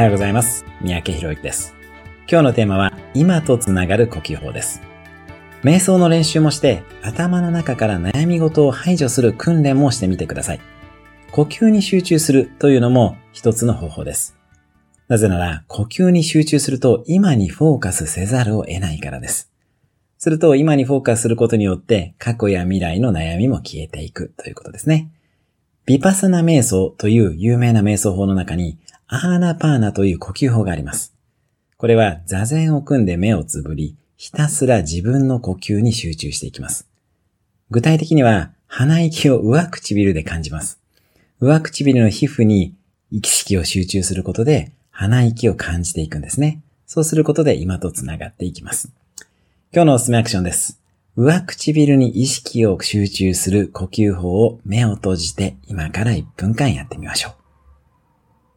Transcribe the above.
はようございます。三宅博之です。今日のテーマは、今とつながる呼吸法です。瞑想の練習もして、頭の中から悩み事を排除する訓練もしてみてください。呼吸に集中するというのも一つの方法です。なぜなら、呼吸に集中すると今にフォーカスせざるを得ないからです。すると、今にフォーカスすることによって、過去や未来の悩みも消えていくということですね。ビパサナ瞑想という有名な瞑想法の中に、アーナパーナという呼吸法があります。これは座禅を組んで目をつぶり、ひたすら自分の呼吸に集中していきます。具体的には、鼻息を上唇で感じます。上唇の皮膚に意識を集中することで、鼻息を感じていくんですね。そうすることで今とつながっていきます。今日のおすすめアクションです。上唇に意識を集中する呼吸法を目を閉じて今から1分間やってみましょう。